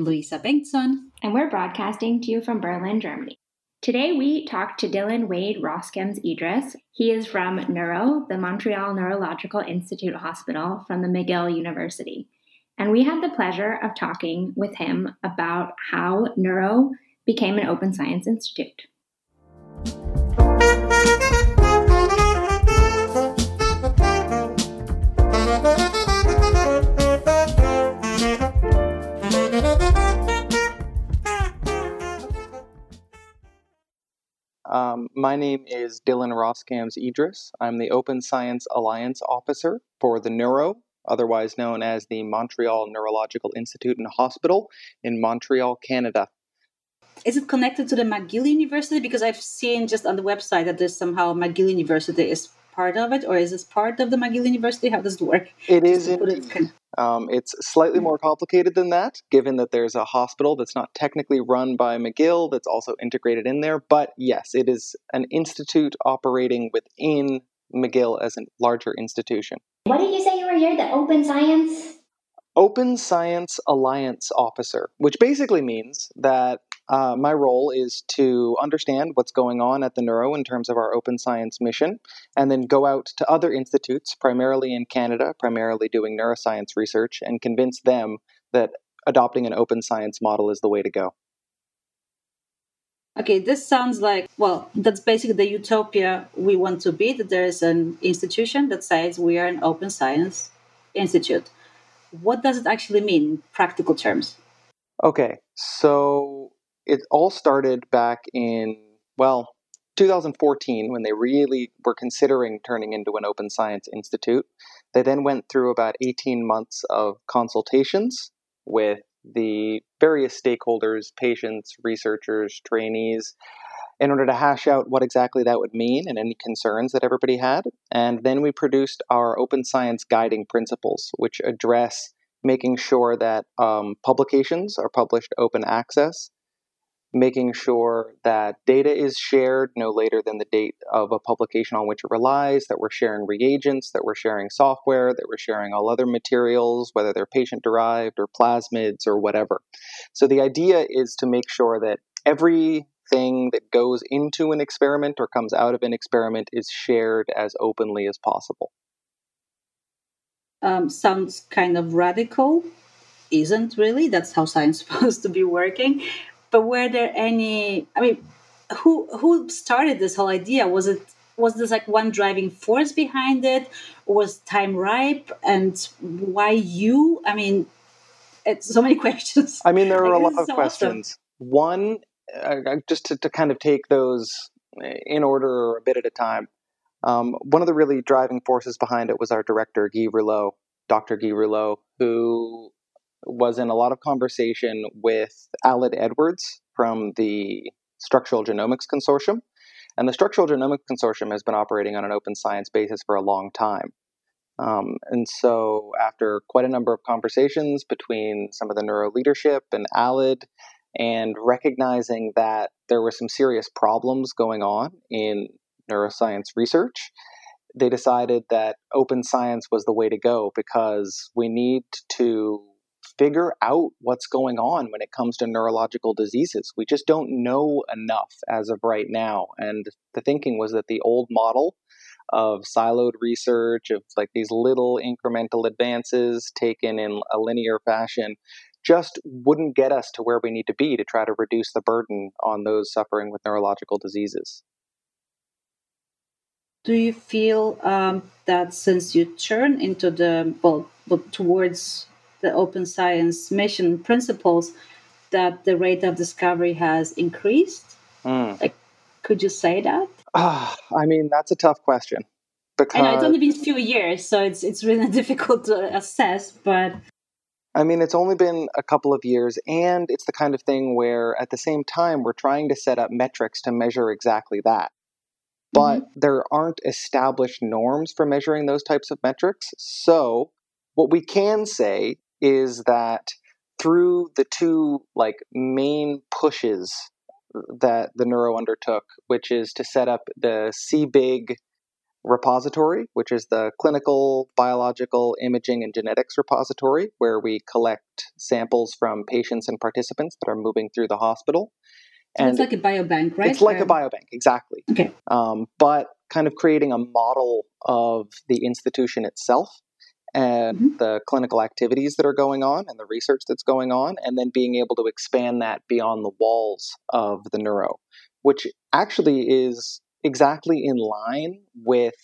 I'm Luisa Bengtsson. And we're broadcasting to you from Berlin, Germany. Today we talk to Dylan Wade Roskams Edris. He is from Neuro, the Montreal Neurological Institute Hospital from the McGill University. And we had the pleasure of talking with him about how Neuro became an open science institute. Um, my name is Dylan Roskams Edris. I'm the Open Science Alliance Officer for the Neuro, otherwise known as the Montreal Neurological Institute and Hospital in Montreal, Canada. Is it connected to the McGill University? Because I've seen just on the website that there's somehow McGill University is part of it, or is this part of the McGill University? How does it work? It is indeed. It um, it's slightly more complicated than that, given that there's a hospital that's not technically run by McGill that's also integrated in there. But yes, it is an institute operating within McGill as a larger institution. What did you say you were here? The Open Science? Open Science Alliance Officer, which basically means that uh, my role is to understand what's going on at the Neuro in terms of our open science mission, and then go out to other institutes, primarily in Canada, primarily doing neuroscience research, and convince them that adopting an open science model is the way to go. Okay, this sounds like, well, that's basically the utopia we want to be that there is an institution that says we are an open science institute. What does it actually mean in practical terms? Okay, so it all started back in, well, 2014 when they really were considering turning into an open science institute. They then went through about 18 months of consultations with the various stakeholders, patients, researchers, trainees, in order to hash out what exactly that would mean and any concerns that everybody had. And then we produced our open science guiding principles, which address making sure that um, publications are published open access, making sure that data is shared no later than the date of a publication on which it relies, that we're sharing reagents, that we're sharing software, that we're sharing all other materials, whether they're patient derived or plasmids or whatever. So the idea is to make sure that everything that goes into an experiment or comes out of an experiment is shared as openly as possible. Um, sounds kind of radical isn't really that's how science is supposed to be working but were there any? I mean, who who started this whole idea? Was it was this like one driving force behind it? Was time ripe? And why you? I mean, it's so many questions. I mean, there are a lot of so questions. Awesome. One, uh, just to, to kind of take those in order a bit at a time. Um, one of the really driving forces behind it was our director, Guy Rouleau, Dr. Guy Rouleau, who was in a lot of conversation with Aled Edwards from the Structural Genomics Consortium. And the Structural Genomics Consortium has been operating on an open science basis for a long time. Um, and so, after quite a number of conversations between some of the neuro leadership and Aled, and recognizing that there were some serious problems going on in neuroscience research, they decided that open science was the way to go because we need to figure out what's going on when it comes to neurological diseases. We just don't know enough as of right now. And the thinking was that the old model of siloed research, of like these little incremental advances taken in a linear fashion, just wouldn't get us to where we need to be to try to reduce the burden on those suffering with neurological diseases. Do you feel um, that since you turn into the well, towards the open science mission principles that the rate of discovery has increased? Mm. Like, could you say that? Uh, I mean, that's a tough question. Because, I know it's only been a few years, so it's it's really difficult to assess. But I mean, it's only been a couple of years, and it's the kind of thing where, at the same time, we're trying to set up metrics to measure exactly that. But mm-hmm. there aren't established norms for measuring those types of metrics. So, what we can say is that through the two like main pushes that the neuro undertook, which is to set up the CBIG repository, which is the clinical, biological, imaging, and genetics repository, where we collect samples from patients and participants that are moving through the hospital. So and it's like a biobank, right? It's like a biobank, exactly. Okay. Um, but kind of creating a model of the institution itself and mm-hmm. the clinical activities that are going on and the research that's going on, and then being able to expand that beyond the walls of the neuro, which actually is exactly in line with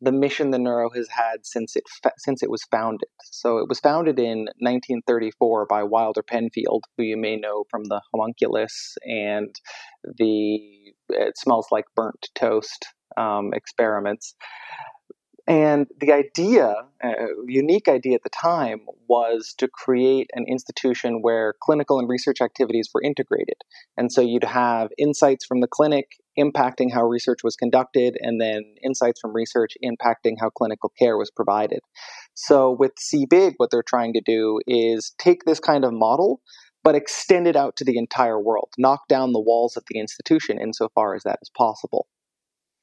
the mission the neuro has had since it since it was founded. So it was founded in 1934 by Wilder Penfield, who you may know from the homunculus and the it smells like burnt toast um, experiments. And the idea, uh, unique idea at the time, was to create an institution where clinical and research activities were integrated. And so you'd have insights from the clinic impacting how research was conducted, and then insights from research impacting how clinical care was provided. So with CBIG, what they're trying to do is take this kind of model, but extend it out to the entire world, knock down the walls of the institution insofar as that is possible.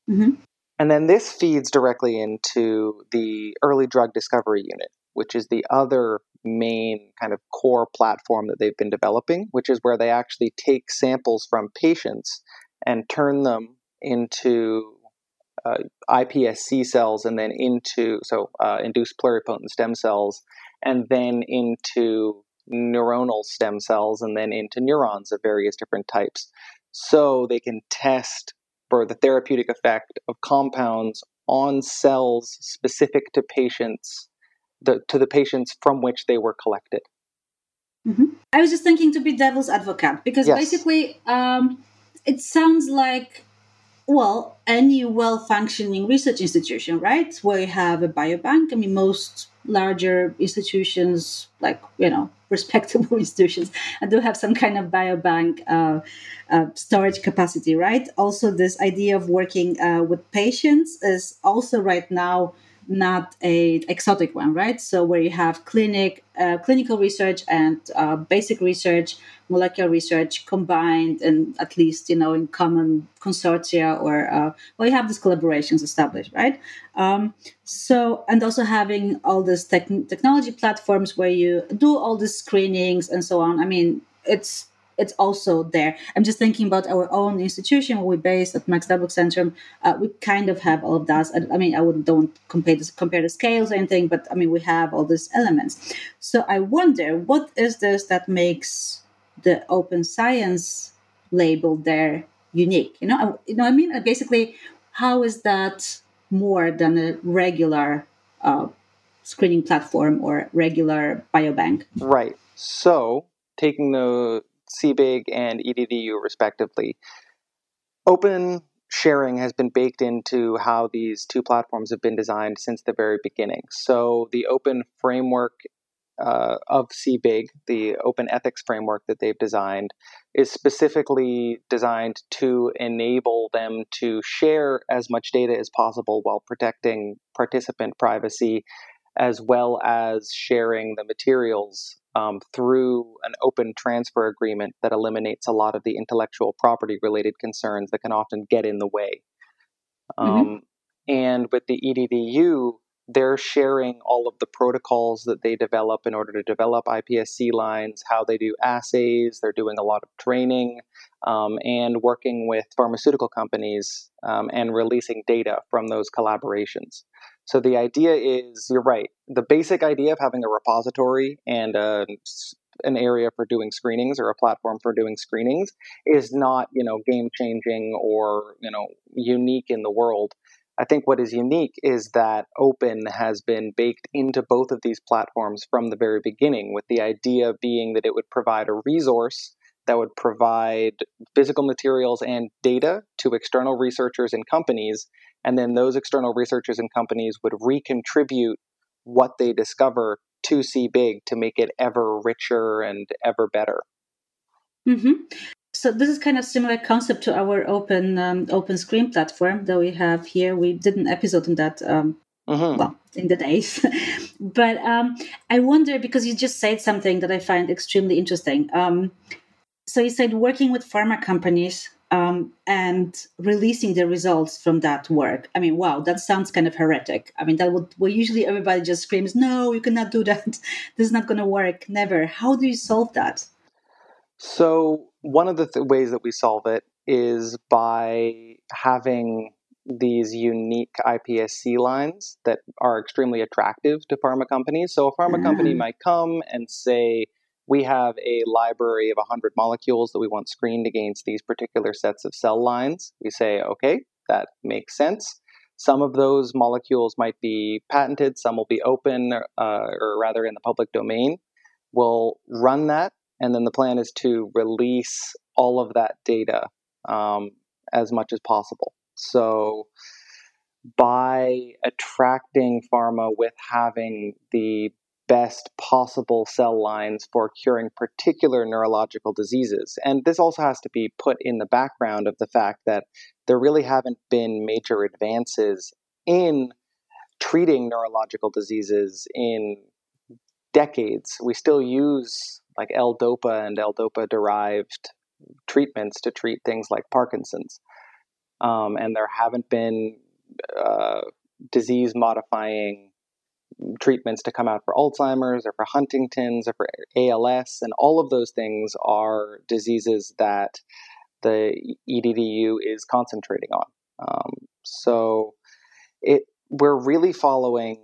Mm-hmm. And then this feeds directly into the early drug discovery unit, which is the other main kind of core platform that they've been developing, which is where they actually take samples from patients and turn them into uh, iPSC cells and then into, so uh, induced pluripotent stem cells, and then into neuronal stem cells and then into neurons of various different types. So they can test for the therapeutic effect of compounds on cells specific to patients, the, to the patients from which they were collected. Mm-hmm. I was just thinking to be devil's advocate because yes. basically um, it sounds like well any well-functioning research institution right where you have a biobank i mean most larger institutions like you know respectable institutions and do have some kind of biobank uh, uh, storage capacity right? Also this idea of working uh, with patients is also right now not a exotic one, right? So where you have clinic, uh, clinical research and uh, basic research, molecular research combined, and at least you know in common consortia or uh, well, you have these collaborations established, right? Um, so and also having all these tech- technology platforms where you do all the screenings and so on. I mean, it's it's also there. I'm just thinking about our own institution where we're based at Max Delbruck Centrum. Uh, we kind of have all of that. I, I mean, I would don't compare this, compare the scales or anything, but I mean, we have all these elements. So I wonder, what is this that makes the open science label there unique? You know, I, you know, I mean, basically, how is that more than a regular uh, screening platform or regular biobank? Right. So taking the CBIG and EDDU, respectively. Open sharing has been baked into how these two platforms have been designed since the very beginning. So, the open framework uh, of CBIG, the open ethics framework that they've designed, is specifically designed to enable them to share as much data as possible while protecting participant privacy, as well as sharing the materials um, through an open transfer agreement that eliminates a lot of the intellectual property related concerns that can often get in the way. Mm-hmm. Um, and with the EDDU, they're sharing all of the protocols that they develop in order to develop iPSC lines, how they do assays. They're doing a lot of training um, and working with pharmaceutical companies um, and releasing data from those collaborations. So the idea is, you're right. The basic idea of having a repository and um, a, an area for doing screenings or a platform for doing screenings is not, you know, game changing or you know unique in the world. I think what is unique is that open has been baked into both of these platforms from the very beginning, with the idea being that it would provide a resource that would provide physical materials and data to external researchers and companies. And then those external researchers and companies would recontribute what they discover to CBIG to make it ever richer and ever better. Mm-hmm. So this is kind of similar concept to our open um, open screen platform that we have here. We did an episode on that um, Mm-hmm. well in the days but um, i wonder because you just said something that i find extremely interesting um, so you said working with pharma companies um, and releasing the results from that work. I mean, wow, that sounds kind of heretic. I mean, that would well, usually everybody just screams, "No, you cannot do that. this is not going to work. Never." How do you solve that? So one of the th- ways that we solve it is by having these unique iPSC lines that are extremely attractive to pharma companies. So a pharma company might come and say, we have a library of 100 molecules that we want screened against these particular sets of cell lines. We say, okay, that makes sense. Some of those molecules might be patented, some will be open, uh, or rather in the public domain. We'll run that, and then the plan is to release all of that data um, as much as possible. So, by attracting pharma with having the best possible cell lines for curing particular neurological diseases. And this also has to be put in the background of the fact that there really haven't been major advances in treating neurological diseases in decades. We still use like L-DOPA and L-DOPA derived treatments to treat things like Parkinson's. Um, and there haven't been uh, disease modifying treatments to come out for Alzheimer's or for Huntington's or for ALS, and all of those things are diseases that the EDDU is concentrating on. Um, so it we're really following,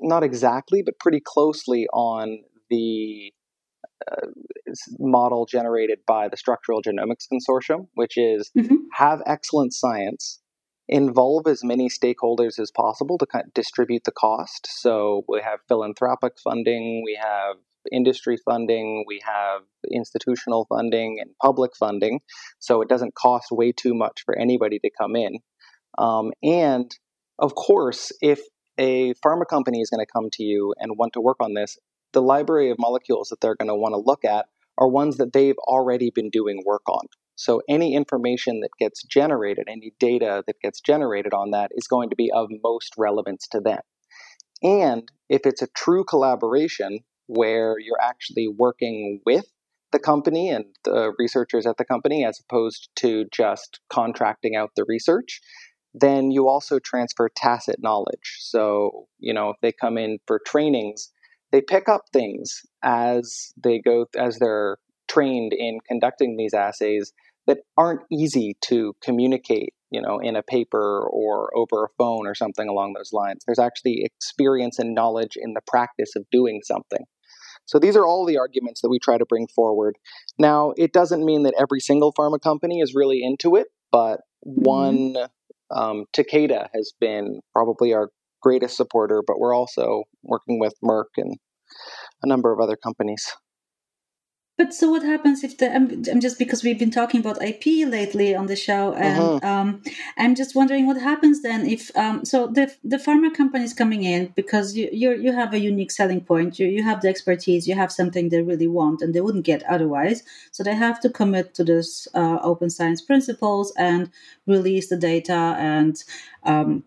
not exactly, but pretty closely on the uh, model generated by the Structural Genomics Consortium, which is mm-hmm. have excellent science involve as many stakeholders as possible to kind of distribute the cost. So we have philanthropic funding, we have industry funding, we have institutional funding and public funding. So it doesn't cost way too much for anybody to come in. Um, and of course, if a pharma company is going to come to you and want to work on this, the library of molecules that they're going to want to look at are ones that they've already been doing work on. So any information that gets generated, any data that gets generated on that is going to be of most relevance to them. And if it's a true collaboration where you're actually working with the company and the researchers at the company as opposed to just contracting out the research, then you also transfer tacit knowledge. So, you know, if they come in for trainings, they pick up things as they go as they're trained in conducting these assays that aren't easy to communicate, you know, in a paper or over a phone or something along those lines. There's actually experience and knowledge in the practice of doing something. So these are all the arguments that we try to bring forward. Now, it doesn't mean that every single pharma company is really into it, but mm-hmm. one, um, Takeda has been probably our greatest supporter, but we're also working with Merck and a number of other companies. But so what happens if the I'm, I'm, just because we've been talking about IP lately on the show, and uh-huh. um, I'm just wondering what happens then if um, so the the pharma company is coming in because you you you have a unique selling point, you you have the expertise, you have something they really want and they wouldn't get otherwise, so they have to commit to this uh, open science principles and release the data and um,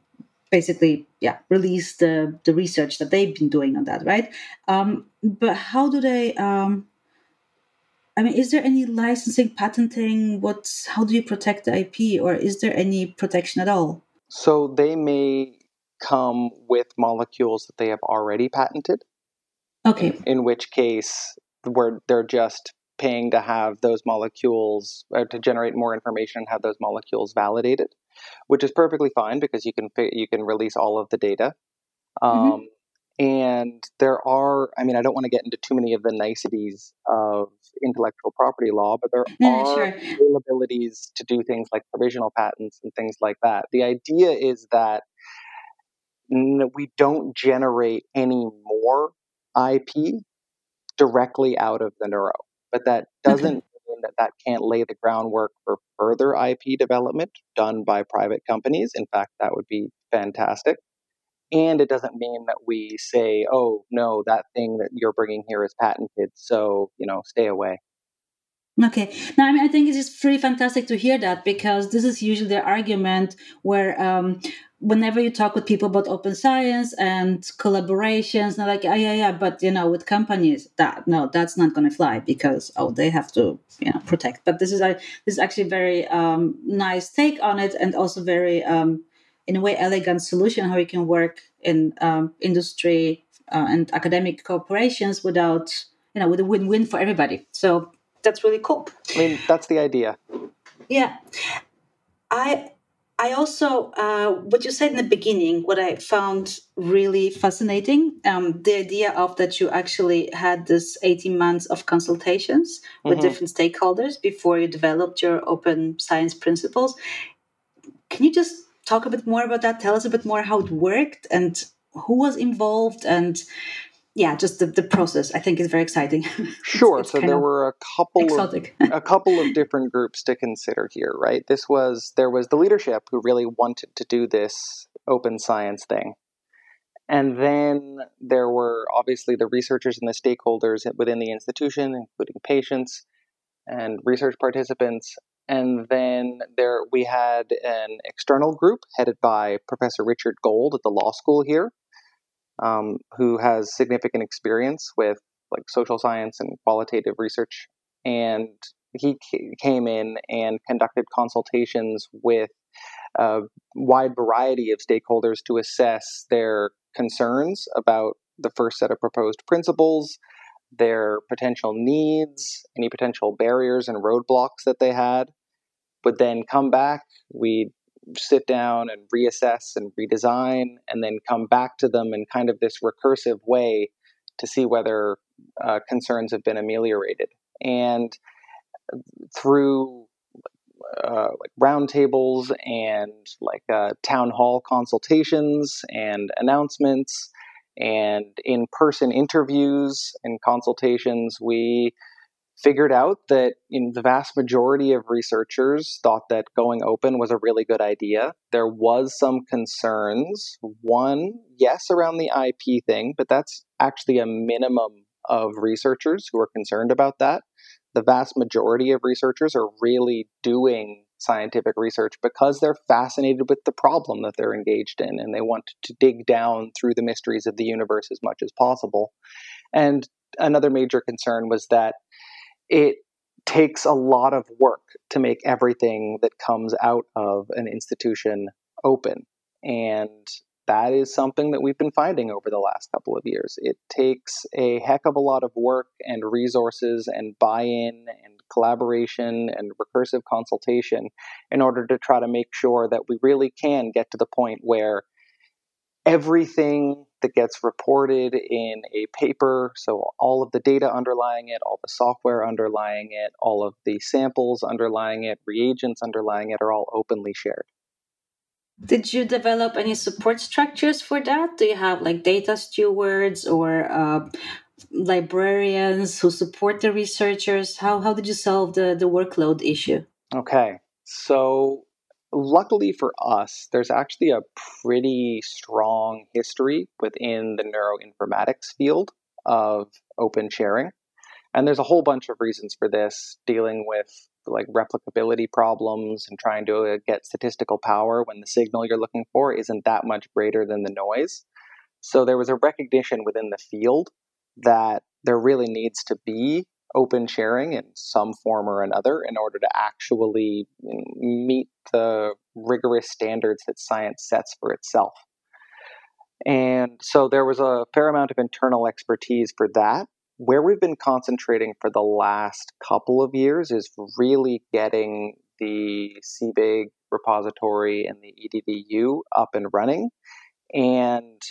basically yeah release the the research that they've been doing on that, right? Um, but how do they um, I mean, is there any licensing, patenting? What's how do you protect the IP, or is there any protection at all? So they may come with molecules that they have already patented. Okay. In which case, where they're just paying to have those molecules or to generate more information and have those molecules validated, which is perfectly fine because you can you can release all of the data. Mm-hmm. Um, mm-hmm. And there are, I mean, I don't want to get into too many of the niceties of intellectual property law, but there are sure. availabilities to do things like provisional patents and things like that. The idea is that we don't generate any more IP directly out of the neuro, but that doesn't mean that that can't lay the groundwork for further IP development done by private companies. In fact, that would be fantastic and it doesn't mean that we say oh no that thing that you're bringing here is patented so you know stay away Okay. Now, I mean, I think it is just pretty fantastic to hear that because this is usually the argument where um, whenever you talk with people about open science and collaborations, they're like, yeah, yeah, yeah, but you know, with companies, that no, that's not going to fly because oh, they have to you know protect. But this is a this is actually very um, nice take on it, and also very um, in a way elegant solution how you can work in um, industry uh, and academic cooperations without you know with a win-win for everybody. So that's really cool. I mean, that's the idea. Yeah, I I also, uh, what you said in the beginning, what I found really fascinating, um, the idea of that you actually had this 18 months of consultations with mm-hmm. different stakeholders before you developed your open science principles. Can you just talk a bit more about that? Tell us a bit more how it worked and who was involved and yeah, just the, the process I think is very exciting. Sure. it's, it's so there were a couple exotic. of a couple of different groups to consider here, right? This was there was the leadership who really wanted to do this open science thing. And then there were obviously the researchers and the stakeholders within the institution, including patients and research participants. And then there we had an external group headed by Professor Richard Gold at the law school here, um, who has significant experience with like social science and qualitative research, and he came in and conducted consultations with a wide variety of stakeholders to assess their concerns about the first set of proposed principles, their potential needs, any potential barriers and roadblocks that they had. Would then come back. We'd sit down and reassess and redesign and then come back to them in kind of this recursive way to see whether uh, concerns have been ameliorated. And through uh, like roundtables and like uh, town hall consultations and announcements and in person interviews and consultations, we figured out that the vast majority of researchers thought that going open was a really good idea. There was some concerns. One, yes, around the IP thing, but that's actually a minimum of researchers who are concerned about that. The vast majority of researchers are really doing scientific research because they're fascinated with the problem that they're engaged in and they want to dig down through the mysteries of the universe as much as possible. And another major concern was that it takes a lot of work to make everything that comes out of an institution open. And that is something that we've been finding over the last couple of years. It takes a heck of a lot of work and resources and buy in and collaboration and recursive consultation in order to try to make sure that we really can get to the point where everything that gets reported in a paper. So, all of the data underlying it, all the software underlying it, all of the samples underlying it, reagents underlying it are all openly shared. Did you develop any support structures for that? Do you have like data stewards or uh, librarians who support the researchers? How, how did you solve the, the workload issue? Okay. So luckily for us, there's actually a pretty strong history within the neuroinformatics field of open sharing. And there's a whole bunch of reasons for this, dealing with like replicability problems and trying to uh, get statistical power when the signal you're looking for isn't that much greater than the noise. So there was a recognition within the field that there really needs to be open sharing in some form or another in order to actually meet the rigorous standards that science sets for itself. And so there was a fair amount of internal expertise for that. Where we've been concentrating for the last couple of years is really getting the CBIG repository and the EDDU up and running. And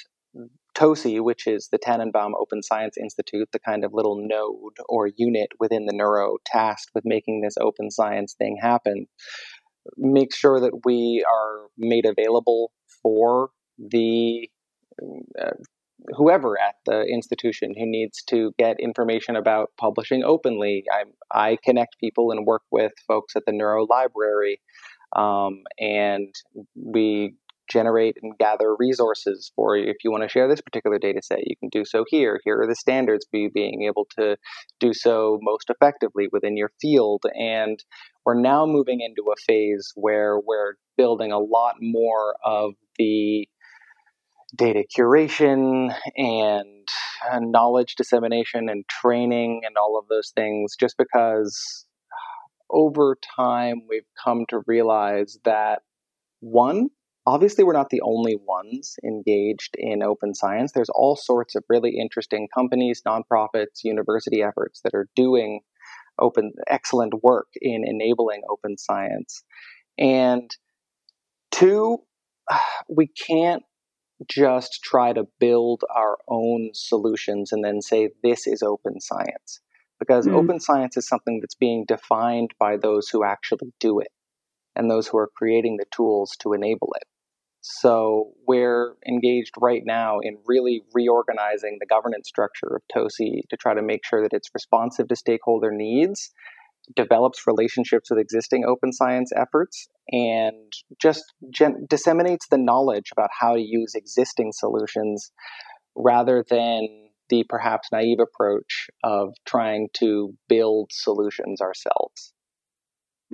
TOSI, which is the Tanenbaum Open Science Institute, the kind of little node or unit within the neuro tasked with making this open science thing happen, make sure that we are made available for the uh, whoever at the institution who needs to get information about publishing openly. I, I connect people and work with folks at the Neuro Library. Um, and we generate and gather resources for you. If you want to share this particular data set, you can do so here. Here are the standards for you being able to do so most effectively within your field. And we're now moving into a phase where we're building a lot more of the data curation and uh, knowledge dissemination and training and all of those things just because over time we've come to realize that one obviously we're not the only ones engaged in open science. There's all sorts of really interesting companies nonprofits university efforts that are doing open excellent work in enabling open science. And two we can't just try to build our own solutions and then say this is open science because mm. open science is something that's being defined by those who actually do it and those who are creating the tools to enable it so we're engaged right now in really reorganizing the governance structure of tosi to try to make sure that it's responsive to stakeholder needs develops relationships with existing open science efforts and just gen- disseminates the knowledge about how to use existing solutions rather than the perhaps naive approach of trying to build solutions ourselves.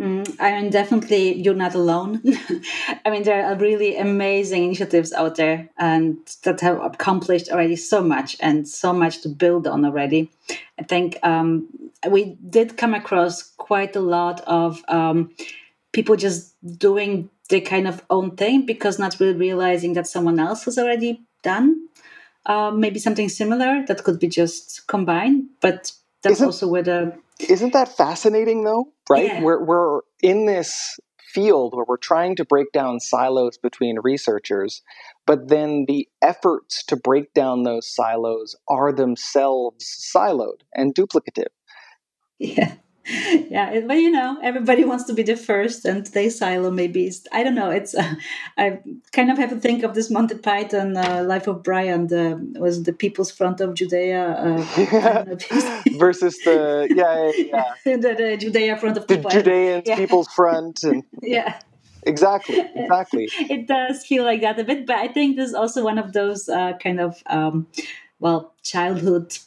Mm, I mean, definitely, you're not alone. I mean, there are really amazing initiatives out there and that have accomplished already so much and so much to build on already. I think um, we did come across quite a lot of um, people just doing their kind of own thing because not really realizing that someone else has already done uh, maybe something similar that could be just combined. But that's isn't, also where the isn't that fascinating though, right? Yeah. We're we're in this field where we're trying to break down silos between researchers, but then the efforts to break down those silos are themselves siloed and duplicative. Yeah. yeah but you know everybody wants to be the first and they silo maybe i don't know it's uh, i kind of have to think of this monty python uh, life of brian the was the people's front of judea uh, versus the yeah yeah, yeah. the, the, judea front of the judeans yeah. people's front and yeah exactly exactly it does feel like that a bit but i think this is also one of those uh, kind of um, well childhood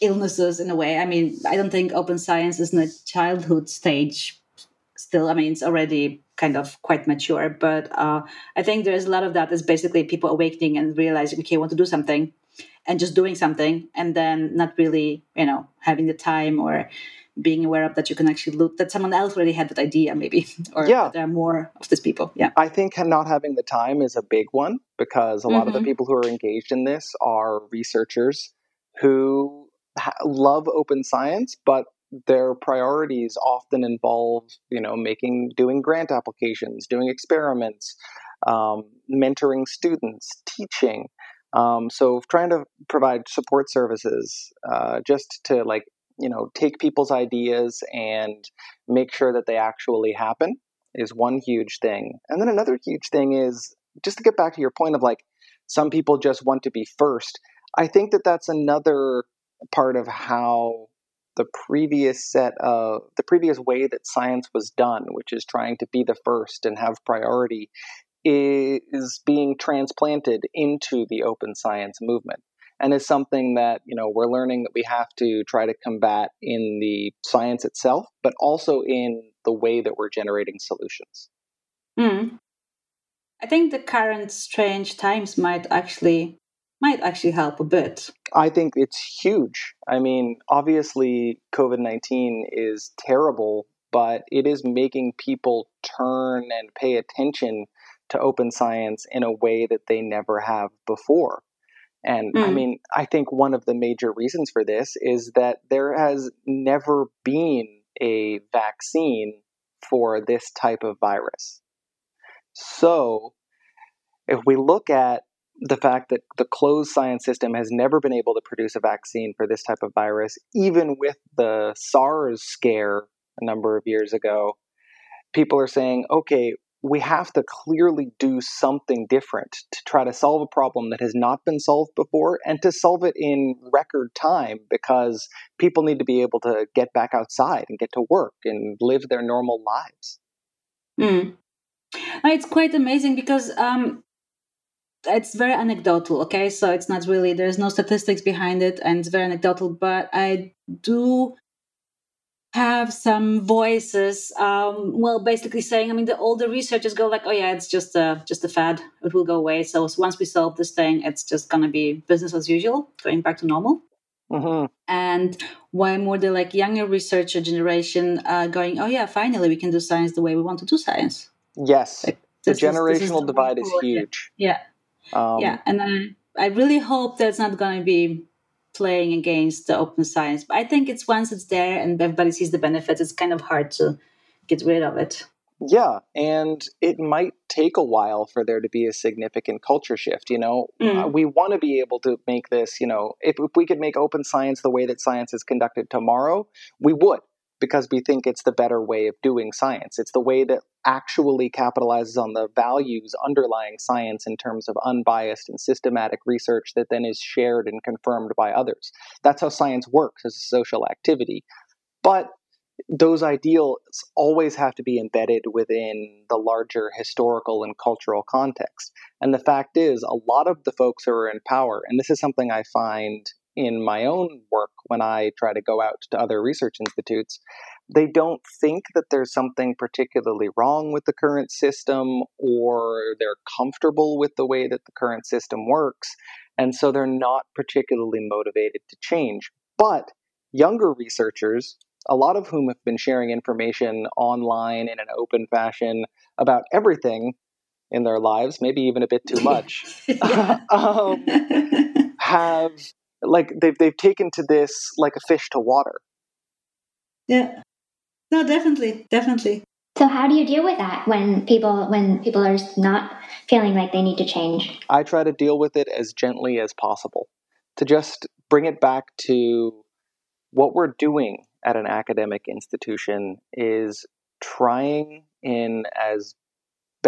illnesses in a way. I mean, I don't think open science is in a childhood stage still. I mean, it's already kind of quite mature, but uh, I think there's a lot of that is basically people awakening and realizing, okay, I want to do something and just doing something and then not really, you know, having the time or being aware of that you can actually look that someone else already had that idea maybe or yeah. there are more of these people yeah i think not having the time is a big one because a lot mm-hmm. of the mm-hmm. people who are engaged in this are researchers who love open science, but their priorities often involve, you know, making, doing grant applications, doing experiments, um, mentoring students, teaching. Um, so trying to provide support services uh, just to like, you know, take people's ideas and make sure that they actually happen is one huge thing. And then another huge thing is just to get back to your point of like, some people just want to be first. I think that that's another part of how the previous set of the previous way that science was done, which is trying to be the first and have priority, is being transplanted into the open science movement and is something that you know we're learning that we have to try to combat in the science itself but also in the way that we're generating solutions mm. i think the current strange times might actually might actually help a bit. I think it's huge. I mean, obviously, COVID 19 is terrible, but it is making people turn and pay attention to open science in a way that they never have before. And mm. I mean, I think one of the major reasons for this is that there has never been a vaccine for this type of virus. So, if we look at the fact that the closed science system has never been able to produce a vaccine for this type of virus, even with the SARS scare a number of years ago, people are saying, okay, we have to clearly do something different to try to solve a problem that has not been solved before and to solve it in record time because people need to be able to get back outside and get to work and live their normal lives. Mm. It's quite amazing because um, it's very anecdotal okay? So it's not really there's no statistics behind it and it's very anecdotal but i do have some voices um, well basically saying i mean the older researchers go like oh yeah it's just a just a fad. It will go away. So once we solve this thing it's just going to be business as usual going back to normal. Mm-hmm. and why more the like younger researcher generation uh, going oh yeah finally we can do science the way we want to do science. Yes. Like, the generational is, is divide is huge. Yeah um, yeah and I, I really hope that's not going to be playing against the open science. But I think it's once it's there and everybody sees the benefits, it's kind of hard to get rid of it. Yeah, and it might take a while for there to be a significant culture shift. You know, mm. we want to be able to make this, you know, if, if we could make open science the way that science is conducted tomorrow, we would because we think it's the better way of doing science. It's the way that actually capitalizes on the values underlying science in terms of unbiased and systematic research that then is shared and confirmed by others. That's how science works as a social activity. But those ideals always have to be embedded within the larger historical and cultural context. And the fact is, a lot of the folks who are in power, and this is something I find in my own work when I try to go out to other research institutes, they don't think that there's something particularly wrong with the current system or they're comfortable with the way that the current system works. And so they're not particularly motivated to change. But younger researchers, a lot of whom have been sharing information online in an open fashion about everything in their lives, maybe even a bit too much, um, have like they've they've taken to this like a fish to water. Yeah. No, definitely, definitely. So how do you deal with that when people when people are not feeling like they need to change? I try to deal with it as gently as possible. To just bring it back to what we're doing at an academic institution is trying in as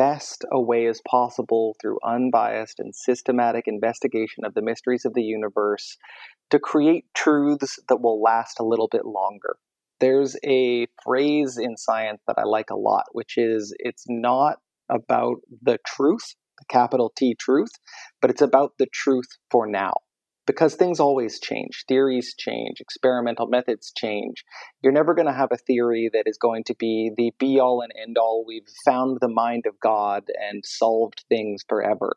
best a way as possible through unbiased and systematic investigation of the mysteries of the universe to create truths that will last a little bit longer. There's a phrase in science that I like a lot, which is it's not about the truth, the capital T truth, but it's about the truth for now because things always change. Theories change, experimental methods change. You're never going to have a theory that is going to be the be all and end all. We've found the mind of God and solved things forever.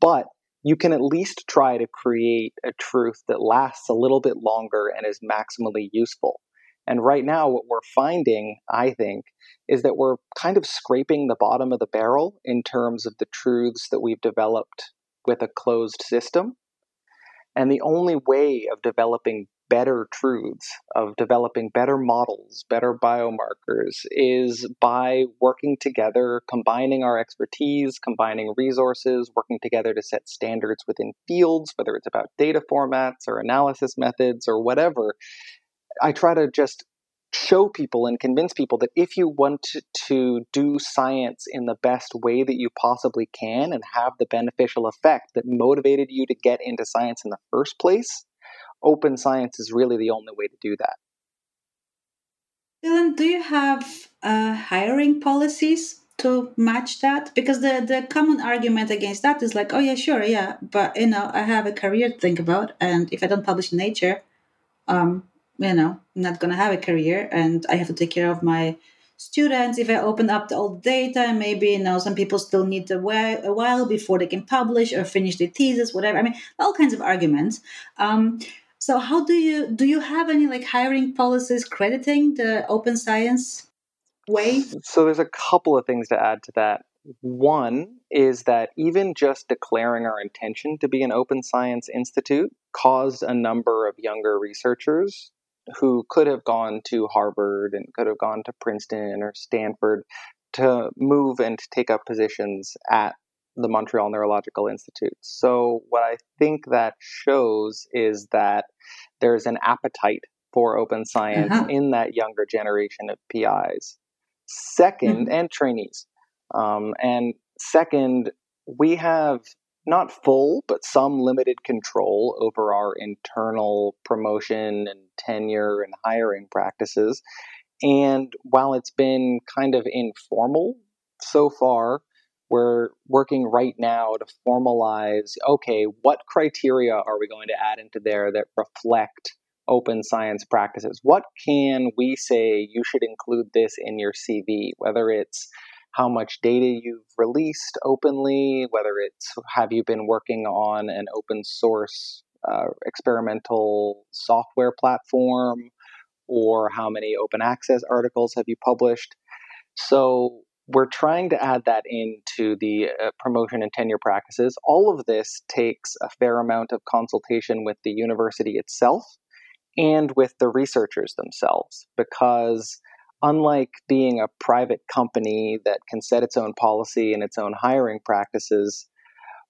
But you can at least try to create a truth that lasts a little bit longer and is maximally useful. And right now, what we're finding, I think, is that we're kind of scraping the bottom of the barrel in terms of the truths that we've developed with a closed system. And the only way of developing better truths, of developing better models, better biomarkers, is by working together, combining our expertise, combining resources, working together to set standards within fields, whether it's about data formats or analysis methods or whatever. I try to just show people and convince people that if you want to, do science in the best way that you possibly can and have the beneficial effect that motivated you to get into science in the first place, open science is really the only way to do that. Dylan, do you have uh, hiring policies to match that? Because the, the common argument against that is like, oh, yeah, sure, yeah, but you know, I have a career to think about, and if I don't publish in Nature, um, you know, I'm not going to have a career and I have to take care of my students. If I open up the old data, maybe, you know, some people still need a while, a while before they can publish or finish their thesis, whatever. I mean, all kinds of arguments. Um, so how do you, do you have any like hiring policies crediting the open science way? So there's a couple of things to add to that. One is that even just declaring our intention to be an open science institute caused a number of younger researchers who could have gone to Harvard and could have gone to Princeton or Stanford to move and take up positions at the Montreal Neurological Institute. So, what I think that shows is that there's an appetite for open science uh-huh. in that younger generation of PIs. 2nd mm-hmm. and trainees. Um, and second, we have not full, but some limited control over our internal promotion and tenure and hiring practices. And while it's been kind of informal so far, we're working right now to formalize okay, what criteria are we going to add into there that reflect open science practices? What can we say you should include this in your CV? Whether it's how much data you've released openly, whether it's have you been working on an open source uh, experimental software platform, or how many open access articles have you published. So we're trying to add that into the uh, promotion and tenure practices. All of this takes a fair amount of consultation with the university itself and with the researchers themselves because unlike being a private company that can set its own policy and its own hiring practices,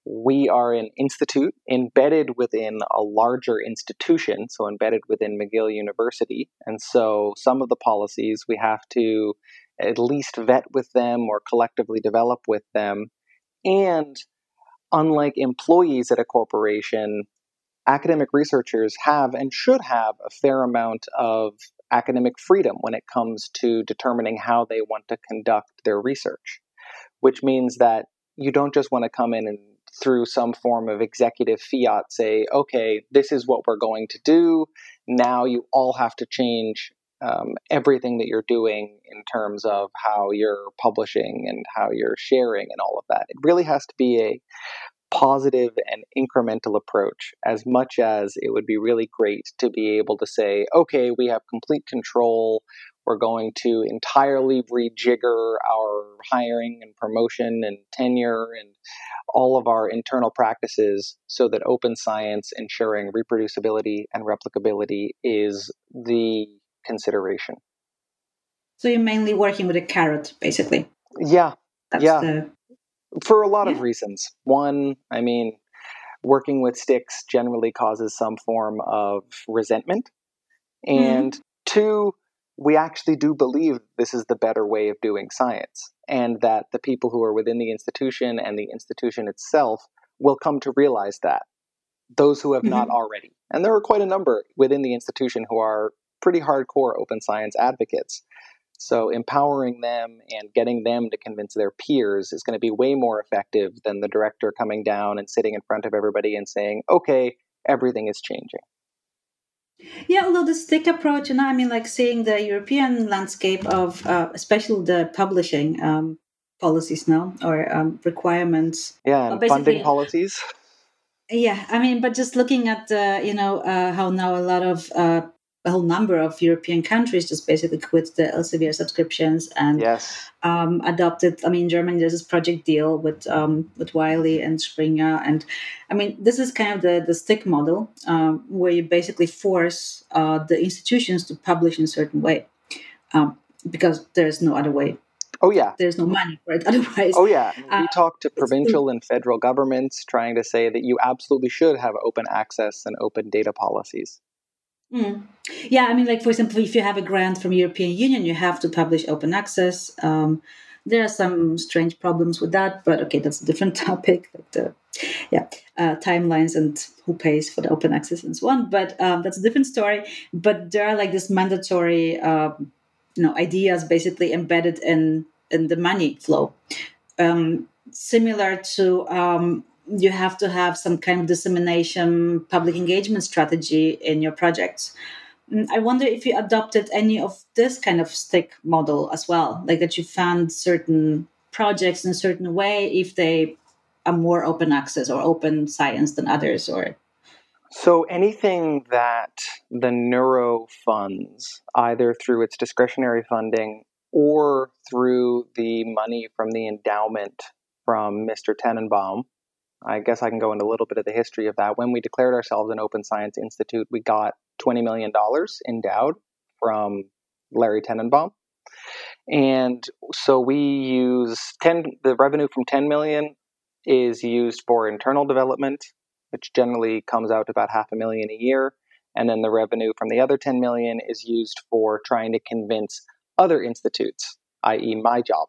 we are an institute embedded within a larger institution, so embedded within McGill University. And so some of the policies we have to at least vet with them or collectively develop with them. And unlike employees at a corporation, academic researchers have and should have a fair amount of academic freedom when it comes to determining how they want to conduct their research, which means that you don't just want to come in and through some form of executive fiat say, okay, this is what we're going to do. Now you all have to change um, everything that you're doing in terms of how you're publishing and how you're sharing and all of that. It really has to be a positive and incremental approach as much as it would be really great to be able to say, okay, we have complete control. We're going to entirely rejigger our hiring and promotion and tenure and all of our internal practices so that open science ensuring reproducibility and replicability is the consideration. So you're mainly working with a carrot, basically. Yeah. That's yeah. The... For a lot yeah. of reasons. One, I mean, working with sticks generally causes some form of resentment. Mm-hmm. And mm. two, we actually do believe this is the better way of doing science, and that the people who are within the institution and the institution itself will come to realize that. Those who have mm-hmm. not already. And there are quite a number within the institution who are pretty hardcore open science advocates. So empowering them and getting them to convince their peers is going to be way more effective than the director coming down and sitting in front of everybody and saying, okay, everything is changing. Yeah, although the stick approach, and I mean, like seeing the European landscape of, uh, especially the publishing um, policies now or um, requirements. Yeah, and funding policies. Yeah, I mean, but just looking at uh, you know uh, how now a lot of uh, a whole number of European countries just basically quit the Elsevier subscriptions and yes. um, adopted. I mean, Germany, does this project deal with um, with Wiley and Springer, and I mean, this is kind of the the stick model um, where you basically force uh, the institutions to publish in a certain way um, because there's no other way. Oh yeah, there's no money for it otherwise. Oh yeah, we uh, talk to provincial and federal governments trying to say that you absolutely should have open access and open data policies. Mm. Yeah, I mean, like for example, if you have a grant from European Union, you have to publish open access. Um, there are some strange problems with that, but okay, that's a different topic. Like the yeah uh, timelines and who pays for the open access and so on. But um, that's a different story. But there are like this mandatory uh, you know ideas basically embedded in in the money flow, um, similar to um, you have to have some kind of dissemination public engagement strategy in your projects. Mm, i wonder if you adopted any of this kind of stick model as well like that you found certain projects in a certain way if they are more open access or open science than others or? So anything that the neuro funds either through its discretionary funding or through the money from the endowment from mr Tanenbaum I guess I can go into a little bit of the history of that. When we declared ourselves an Open Science Institute, we got $20 million endowed from Larry Tanenbaum. And so we use 10, the revenue from 10 million is used for internal development, which generally comes out to about half a million a year. And then the revenue from the other 10 million is used for trying to convince other institutes, i.e., my job.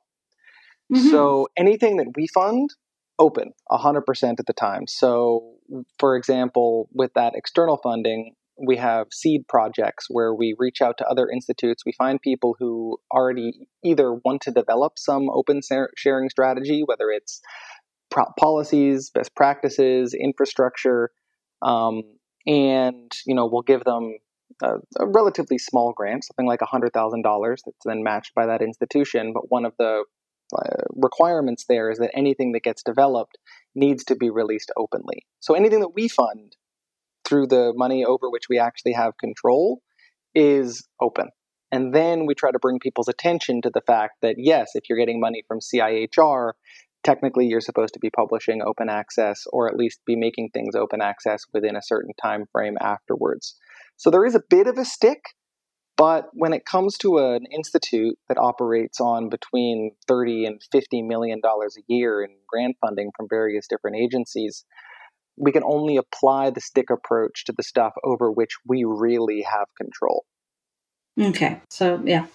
Mm-hmm. So anything that we fund open 100% at the time. So, for example, with that external funding, we have seed projects where we reach out to other institutes. We find people who already either want to develop some open sharing strategy, whether it's policies, best practices, infrastructure, um, and you know we'll give them a, a relatively small grant, something like $100,000 that's then matched by that institution. But one of the Uh, requirements there is that anything that gets developed needs to be released openly. So anything that we fund through the money over which we actually have control is open. And then we try to bring people's attention to the fact that yes, if you're getting money from CIHR, technically you're supposed to be publishing open access or at least be making things open access within a certain time frame afterwards. So there is a bit of a stick, but when it comes to an institute that operates on between 30 and 50 million dollars a year in grant funding from various different agencies, we can only apply the stick approach to the stuff over which we really have control. Okay. So, yeah,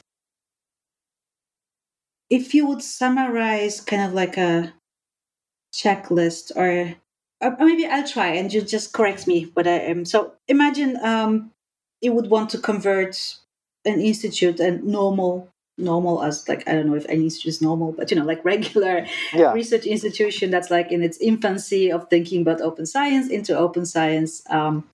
if you would summarize kind of like a checklist or, or maybe I'll try and you just correct me what I am. So imagine um, you would want to convert an institute and normal normal as like I don't know if any institute is normal, but you know, like regular yeah. research institution that's like in its infancy of thinking about open science into open science um,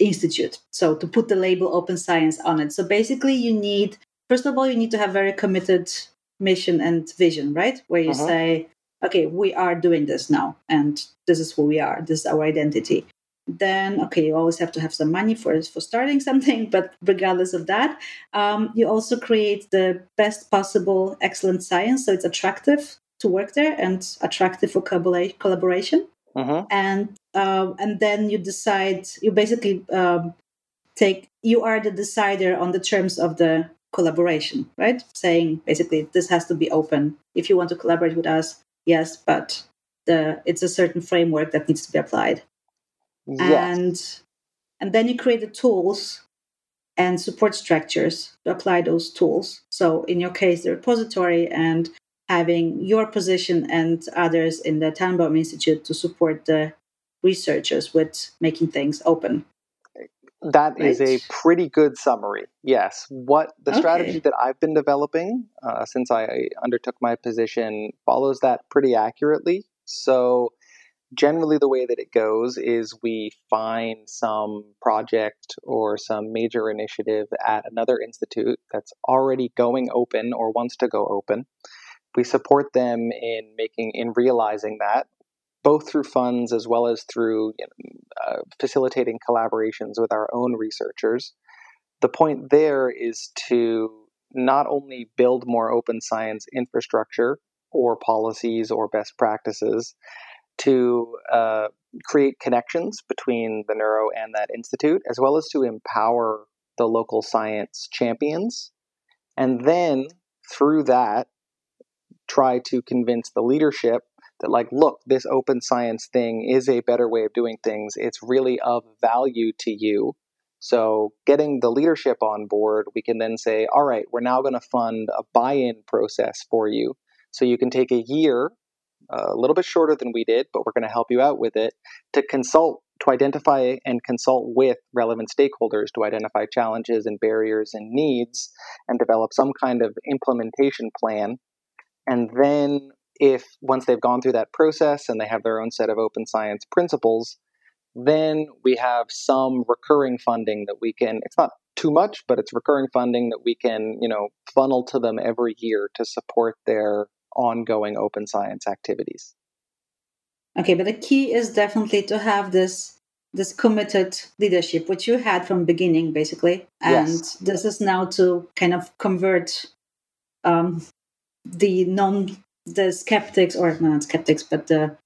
institute. So to put the label open science on it. So basically you need first of all you need to have very committed mission and vision, right? Where you uh-huh. say, okay, we are doing this now, and this is who we are, this is our identity. Then, okay, you always have to have some money for for starting something, but regardless of that, um, you also create the best possible excellent science, so it's attractive to work there and attractive for collaboration. Uh-huh. And uh, and then you decide. You basically um, take. You are the decider on the terms of the collaboration, right? Saying basically this has to be open. If you want to collaborate with us, yes, but the it's a certain framework that needs to be applied. Yes. And and then you create the tools and support structures to apply those tools. So in your case, the repository and having your position and others in the Tanenbaum Institute to support the researchers with making things open. That right. is a pretty good summary. Yes. What the okay. strategy that I've been developing uh, since I undertook my position follows that pretty accurately. So, generally, the way that it goes is we find some project or some major initiative at another institute that's already going open or wants to go open. We support them in making, in realizing that both through funds as well as through you know, uh, facilitating collaborations with our own researchers. The point there is to not only build more open science infrastructure or policies or best practices, to uh, create connections between the neuro and that institute, as well as to empower the local science champions. And then through that, try to convince the leadership that like look this open science thing is a better way of doing things. It's really of value to you. So getting the leadership on board we can then say all right we're now going to fund a buy-in process for you. So you can take a year a little bit shorter than we did but we're going to help you out with it to consult to identify and consult with relevant stakeholders to identify challenges and barriers and needs and develop some kind of implementation plan. And then if once they've gone through that process and they have their own set of open science principles, then we have some recurring funding that we can, it's not too much, but it's recurring funding that we can, you know, funnel to them every year to support their ongoing open science activities. Okay, but the key is definitely to have this this committed leadership, which you had from beginning, basically, and yes. this is now to kind of convert um, the non the skeptics, or not skeptics, but the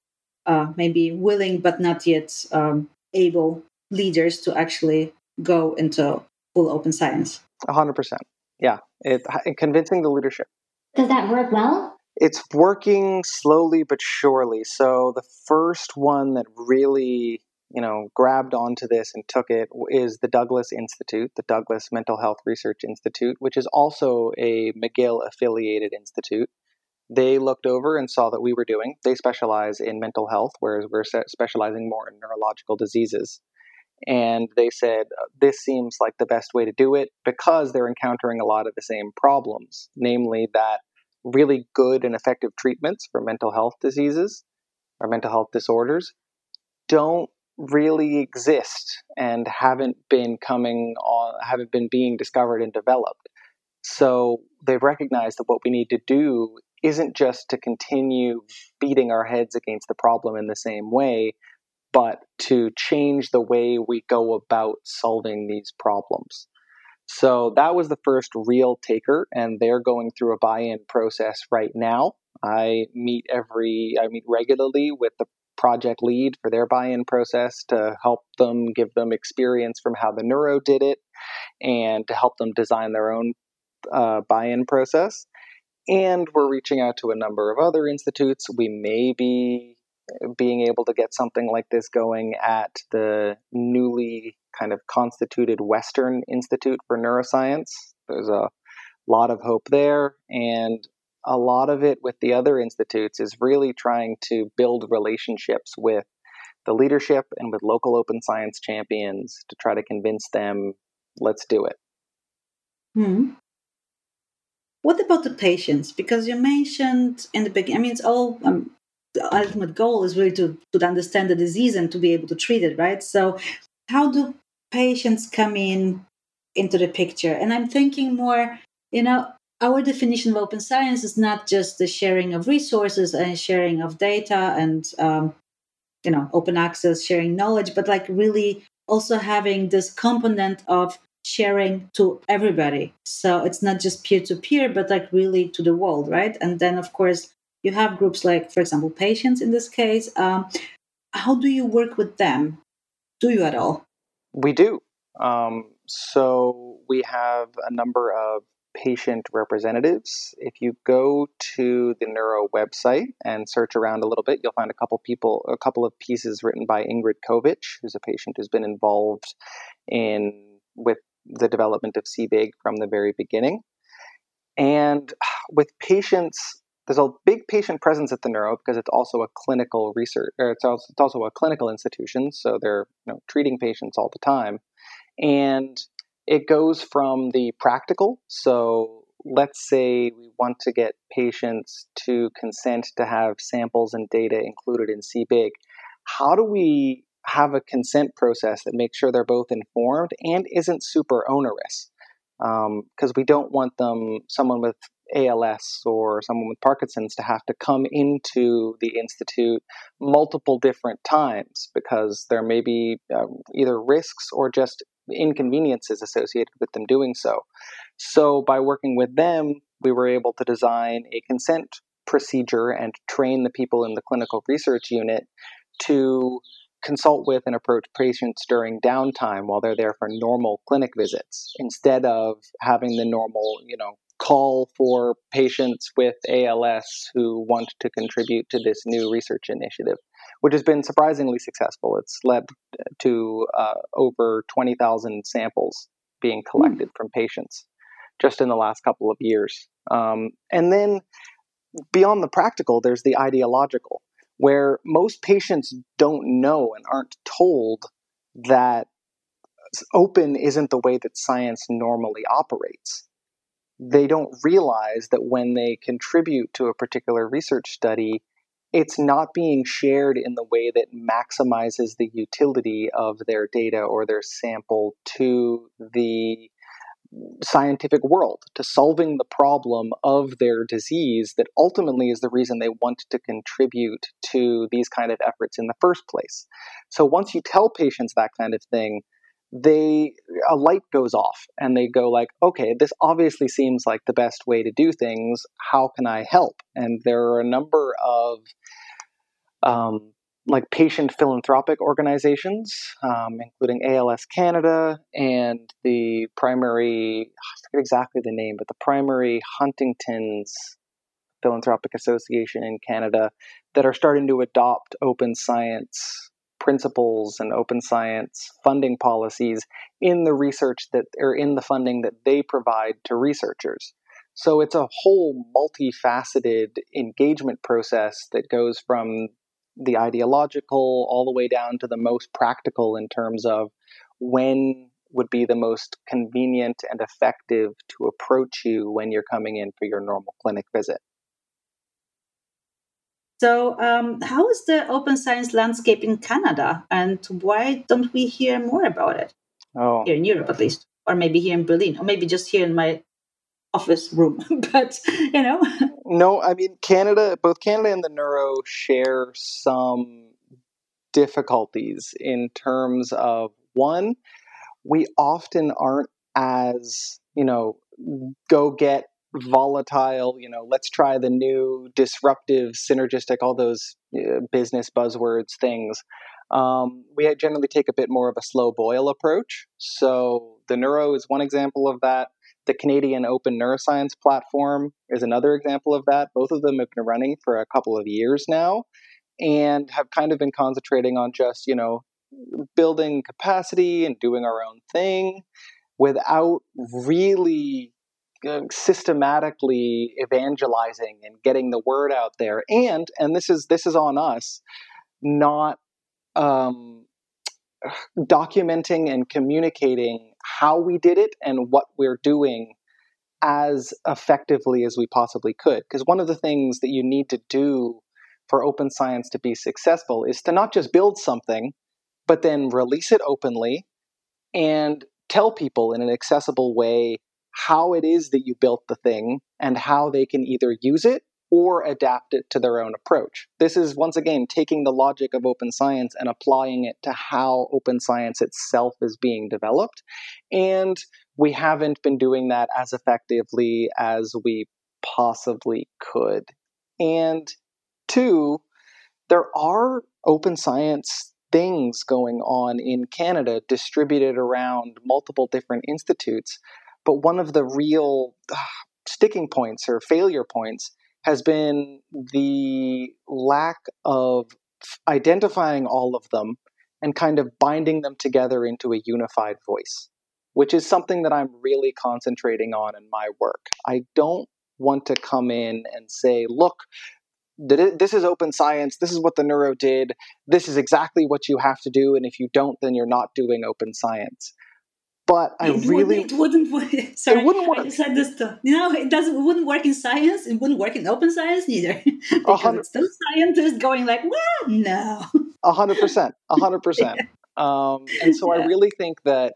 uh, maybe willing but not yet um, able leaders to actually go into full open science. Hundred percent. Yeah, it, convincing the leadership. Does that work well? It's working slowly but surely. So the first one that really you know grabbed onto this and took it is the Douglas Institute, the Douglas Mental Health Research Institute, which is also a McGill affiliated institute they looked over and saw that we were doing. They specialize in mental health, whereas we're specializing more in neurological diseases. And they said, uh, this seems like the best way to do it because they're encountering a lot of the same problems, namely that really good and effective treatments for mental health diseases or mental health disorders don't really exist and haven't been coming on, haven't been being discovered and developed. So they've recognized that what we need to do isn't just to continue beating our heads against the problem in the same way, but to change the way we go about solving these problems. So that was the first real taker, and they're going through a buy in process right now. I meet every, I meet regularly with the project lead for their buy in process to help them give them experience from how the neuro did it and to help them design their own uh, buy in process. And we're reaching out to a number of other institutes. We may be being able to get something like this going at the newly kind of constituted Western Institute for Neuroscience. There's a lot of hope there. And a lot of it with the other institutes is really trying to build relationships with the leadership and with local open science champions to try to convince them, let's do it. Hmm. What about the patients? Because you mentioned in the beginning, I mean, it's all um, the ultimate goal is really to, to understand the disease and to be able to treat it, right? So, how do patients come in into the picture? And I'm thinking more, you know, our definition of open science is not just the sharing of resources and sharing of data and um, you know open access sharing knowledge but like really also having this component of sharing to everybody so it's not just peer to peer but like really to the world right and then of course you have groups like for example patients in this case um, how do you work with them do you at all we do um, so we have a number of patient representatives. If you go to the Neuro website and search around a little bit, you'll find a couple people, a couple of pieces written by Ingrid Kovich, who's a patient who's been involved in with the development of CBIG from the very beginning. And with patients, there's a big patient presence at the Neuro because it's also a clinical research, or it's also, it's also a clinical institution, so they're you know, treating patients all the time. And it goes from the practical. So let's say we want to get patients to consent to have samples and data included in CBIG. How do we have a consent process that makes sure they're both informed and isn't super onerous? Because um, we don't want them, someone with ALS or someone with Parkinson's, to have to come into the institute multiple different times because there may be uh, either risks or just inconveniences associated with them doing so. So, by working with them, we were able to design a consent procedure and train the people in the clinical research unit to consult with and approach patients during downtime while they're there for normal clinic visits instead of having the normal, you know, call for patients with ALS who want to contribute to this new research initiative which has been surprisingly successful. It's led to uh, over 20,000 samples being hmm. collected mm. from patients just in the last couple of years. Um, and then beyond the practical, there's the ideological, where most patients don't know and aren't told that open isn't the way that science normally operates. They don't realize that when they contribute to a particular research study, it's not being shared in the way that maximizes the utility of their data or their sample to the scientific world, to solving the problem of their disease that ultimately is the reason they want to contribute to these kind of efforts in the first place. So once you tell patients that kind of thing, they a light goes off and they go like okay this obviously seems like the best way to do things. How can i help? And there are a number of um, like patient philanthropic organizations um, including als canada and the primary i forget exactly the name but the primary huntington's philanthropic association in canada that are starting to adopt open science principles and open science funding policies in the research that or in the funding that they provide to researchers. So it's a whole multifaceted engagement process that goes from the ideological all the way down to the most practical in terms of when would be the most convenient and effective to approach you when you're coming in for your normal clinic visit. So, um, how is the open science landscape in Canada, and why don't we hear more about it? Oh. Here in Europe, at least, or maybe here in Berlin, or maybe just here in my office room. but you know, no, I mean Canada. Both Canada and the Neuro share some difficulties in terms of one, we often aren't as you know go get volatile, you know, let's try the new disruptive, synergistic, all those uh, business buzzwords things. Um, we generally take a bit more of a slow boil approach. So the Neuro is one example of that. The Canadian Open Neuroscience Platform is another example of that. Both of them have been running for a couple of years now and have kind of been concentrating on just, you know, building capacity and doing our own thing without really systematically evangelizing and getting the word out there. And and this is this is on us not um, documenting and communicating how we did it and what we're doing as effectively as we possibly could. Because one of the things that you need to do for open science to be successful is to not just build something but then release it openly and tell people in an accessible way how it is that you built the thing and how they can either use it or adapt it to their own approach. This is once again taking the logic of open science and applying it to how open science itself is being developed. And we haven't been doing that as effectively as we possibly could. And two, there are open science things going on in Canada distributed around multiple different institutes but one of the real uh, sticking points or failure points has been the lack of identifying all of them and kind of binding them together into a unified voice, which is something that I'm really concentrating on in my work. I don't want to come in and say, look, this is open science. This is what the neuro did. This is exactly what you have to do. And if you don't, then you're not doing open science but I it really wouldn't, it wouldn't. Sorry, it wouldn't work. I just said this to you know it doesn't it wouldn't work in science. It wouldn't work in open science neither because it's still scientists going like, well, no. A hundred percent, a hundred percent. Um, and so yeah. I really think that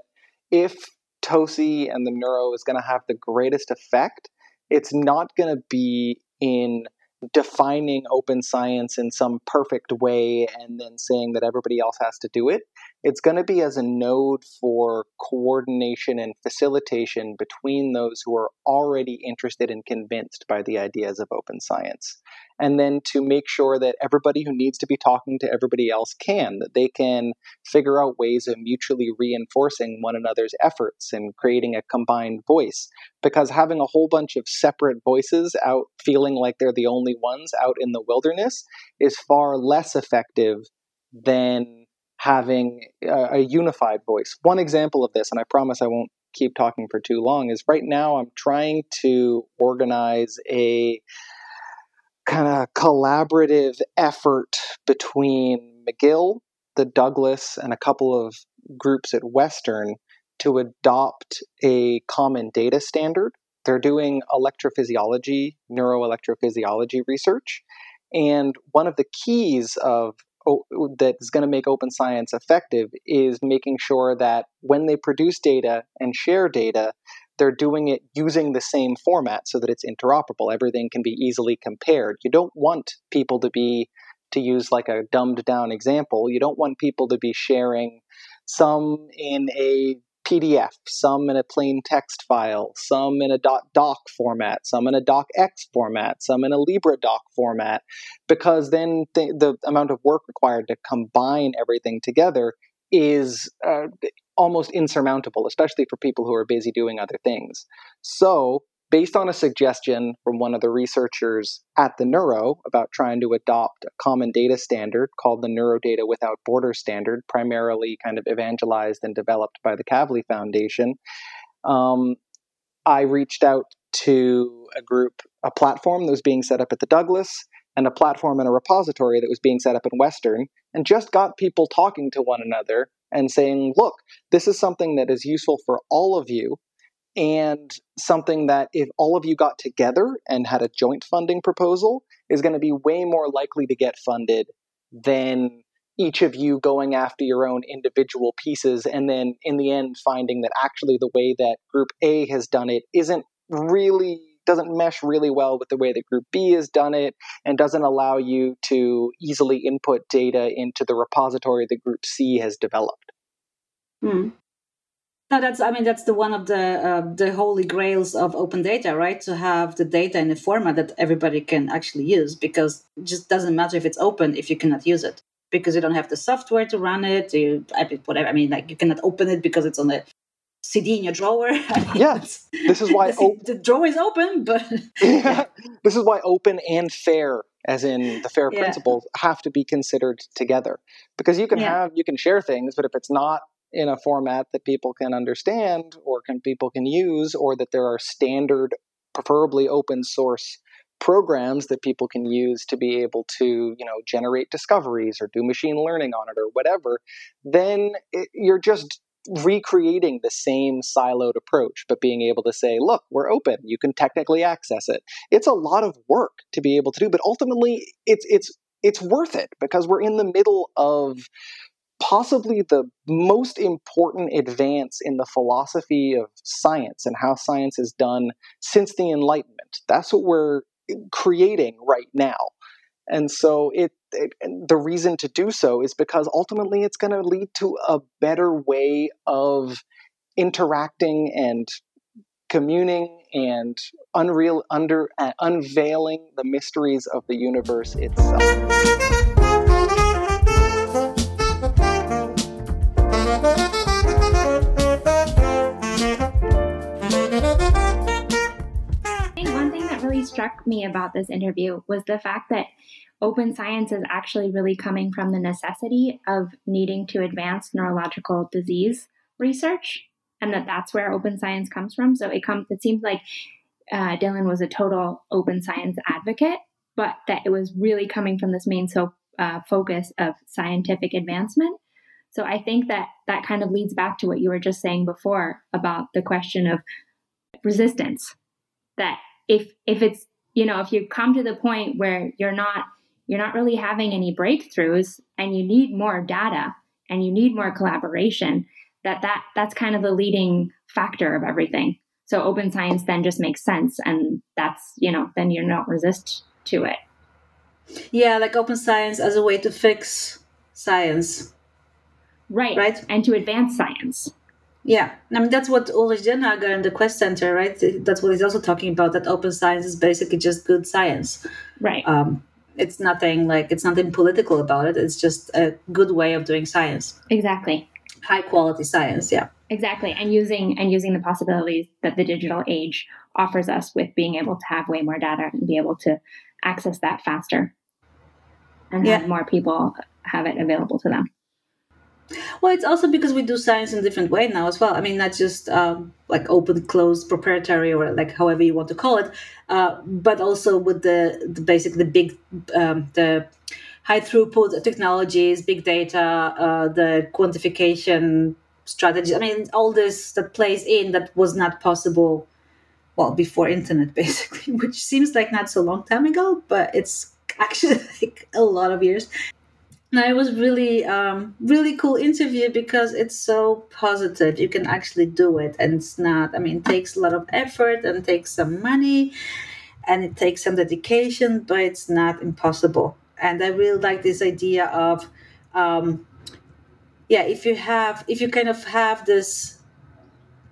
if TOSI and the neuro is going to have the greatest effect, it's not going to be in defining open science in some perfect way and then saying that everybody else has to do it. It's going to be as a node for coordination and facilitation between those who are already interested and convinced by the ideas of open science and then to make sure that everybody who needs to be talking to everybody else can, that they can figure out ways of mutually reinforcing one another's efforts and creating a combined voice. Because having a whole bunch of separate voices out feeling like they're the only ones out in the wilderness is far less effective than having a, a unified voice. One example of this, and I promise I won't keep talking for too long, is right now I'm trying to organize a kind of collaborative effort between McGill, the Douglas, and a couple of groups at Western to adopt a common data standard. They're doing electrophysiology, neuroelectrophysiology research. And one of the keys of that is going to make open science effective is making sure that when they produce data and share data, they're doing it using the same format so that it's interoperable. Everything can be easily compared. You don't want people to be, to use like a dumbed down example, you don't want people to be sharing some in a PDF, some in a plain text file, some in a .doc format, some in a docx format, some in a LibreDoc format, because then the, the amount of work required to combine everything together is uh, almost insurmountable, especially for people who are busy doing other things. So, based on a suggestion from one of the researchers at the Neuro about trying to adopt a common data standard called the Neurodata Without Borders Standard, primarily kind of evangelized and developed by the Kavli Foundation, um, I reached out to a group, a platform that was being set up at the Douglas, and a platform and a repository that was being set up in Western, and just got people talking to one another and saying, look, this is something that is useful for all of you, and something that if all of you got together and had a joint funding proposal, is going to be way more likely to get funded than each of you going after your own individual pieces and then in the end finding that actually the way that group A has done it isn't really doesn't mesh really well with the way that group B has done it and doesn't allow you to easily input data into the repository that group C has developed. Hmm. No, that's I mean that's the one of the uh, the holy grails of open data, right? To have the data in a format that everybody can actually use, because it just doesn't matter if it's open if you cannot use it because you don't have the software to run it. You whatever. I mean, like you cannot open it because it's on a CD in your drawer. yeah, this is why the, op- the drawer is open, but yeah. this is why open and fair, as in the fair yeah. principles, have to be considered together. Because you can yeah. have you can share things, but if it's not in a format that people can understand or can people can use or that there are standard preferably open source programs that people can use to be able to you know generate discoveries or do machine learning on it or whatever then it, you're just recreating the same siloed approach but being able to say look we're open. You can technically access it. It's a lot of work to be able to do but ultimately it's it's it's worth it because we're in the middle of possibly the most important advance in the philosophy of science and how science is done since the Enlightenment. That's what we're creating right now. And so it, it the reason to do so is because ultimately it's going to lead to a better way of interacting and communing and unreal under uh, unveiling the mysteries of the universe itself. Struck me about this interview was the fact that open science is actually really coming from the necessity of needing to advance neurological disease research and that that's where open science comes from. So it comes it seems like uh, dylan was a total open science advocate but that it was really coming from this main so uh, focus of scientific advancement. So i think that that kind of leads back to what you were just saying before about the question of resistance that if if it's you know if you come to the point where you're not you're not really having any breakthroughs and you need more data and you need more collaboration that that that's kind of the leading factor of everything. So open science then just makes sense and that's you know then you're not resist to it. Yeah like open science as a way to fix science. Right. Right? And to advance science yeah, I mean that's what Ulrich Dirnagl and the Quest Center, right? That's what he's also talking about. That open science is basically just good science, right? Um, it's nothing like it's nothing political about it. It's just a good way of doing science. Exactly. High quality science, yeah. Exactly, and using and using the possibilities that the digital age offers us with being able to have way more data and be able to access that faster, and yeah. have more people have it available to them. Well, it's also because we do science in a different way now as well. I mean, not just um, like open, closed, proprietary, or like however you want to call it, uh, but also with the, the basic, the big, um, the high throughput technologies, big data, uh, the quantification strategy. I mean, all this that plays in that was not possible, well, before internet, basically, which seems like not so long time ago, but it's actually like a lot of years. No, it was really, um, really cool interview because it's so positive. You can actually do it, and it's not. I mean, it takes a lot of effort and takes some money, and it takes some dedication, but it's not impossible. And I really like this idea of, um, yeah, if you have, if you kind of have this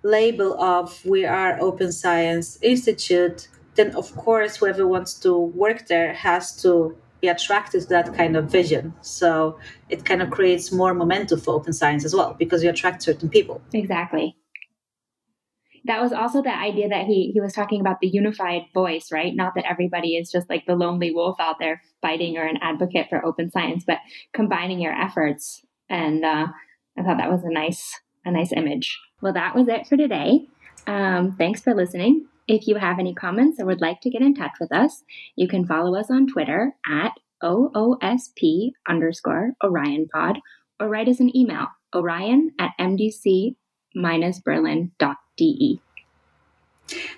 label of we are Open Science Institute, then of course whoever wants to work there has to be attracted to that kind of vision. So it kind of creates more momentum for open science as well because you attract certain people. Exactly. That was also the idea that he he was talking about the unified voice, right? Not that everybody is just like the lonely wolf out there fighting or an advocate for open science, but combining your efforts. And uh, I thought that was a nice a nice image. Well, that was it for today. Um, thanks for listening. If you have any comments or would like to get in touch with us, you can follow us on Twitter at OOSP underscore Orion Pod or write us an email, orion at mdc berlin.de.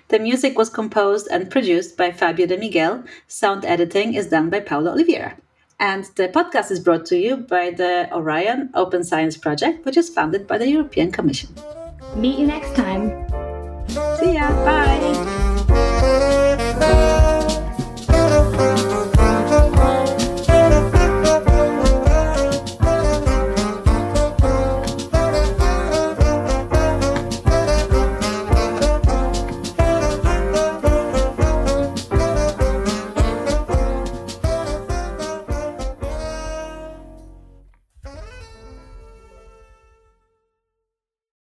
The music was composed and produced by Fabio De Miguel. Sound editing is done by Paolo Oliveira. And the podcast is brought to you by the Orion Open Science Project, which is funded by the European Commission. Meet you next time. See ya. Bye.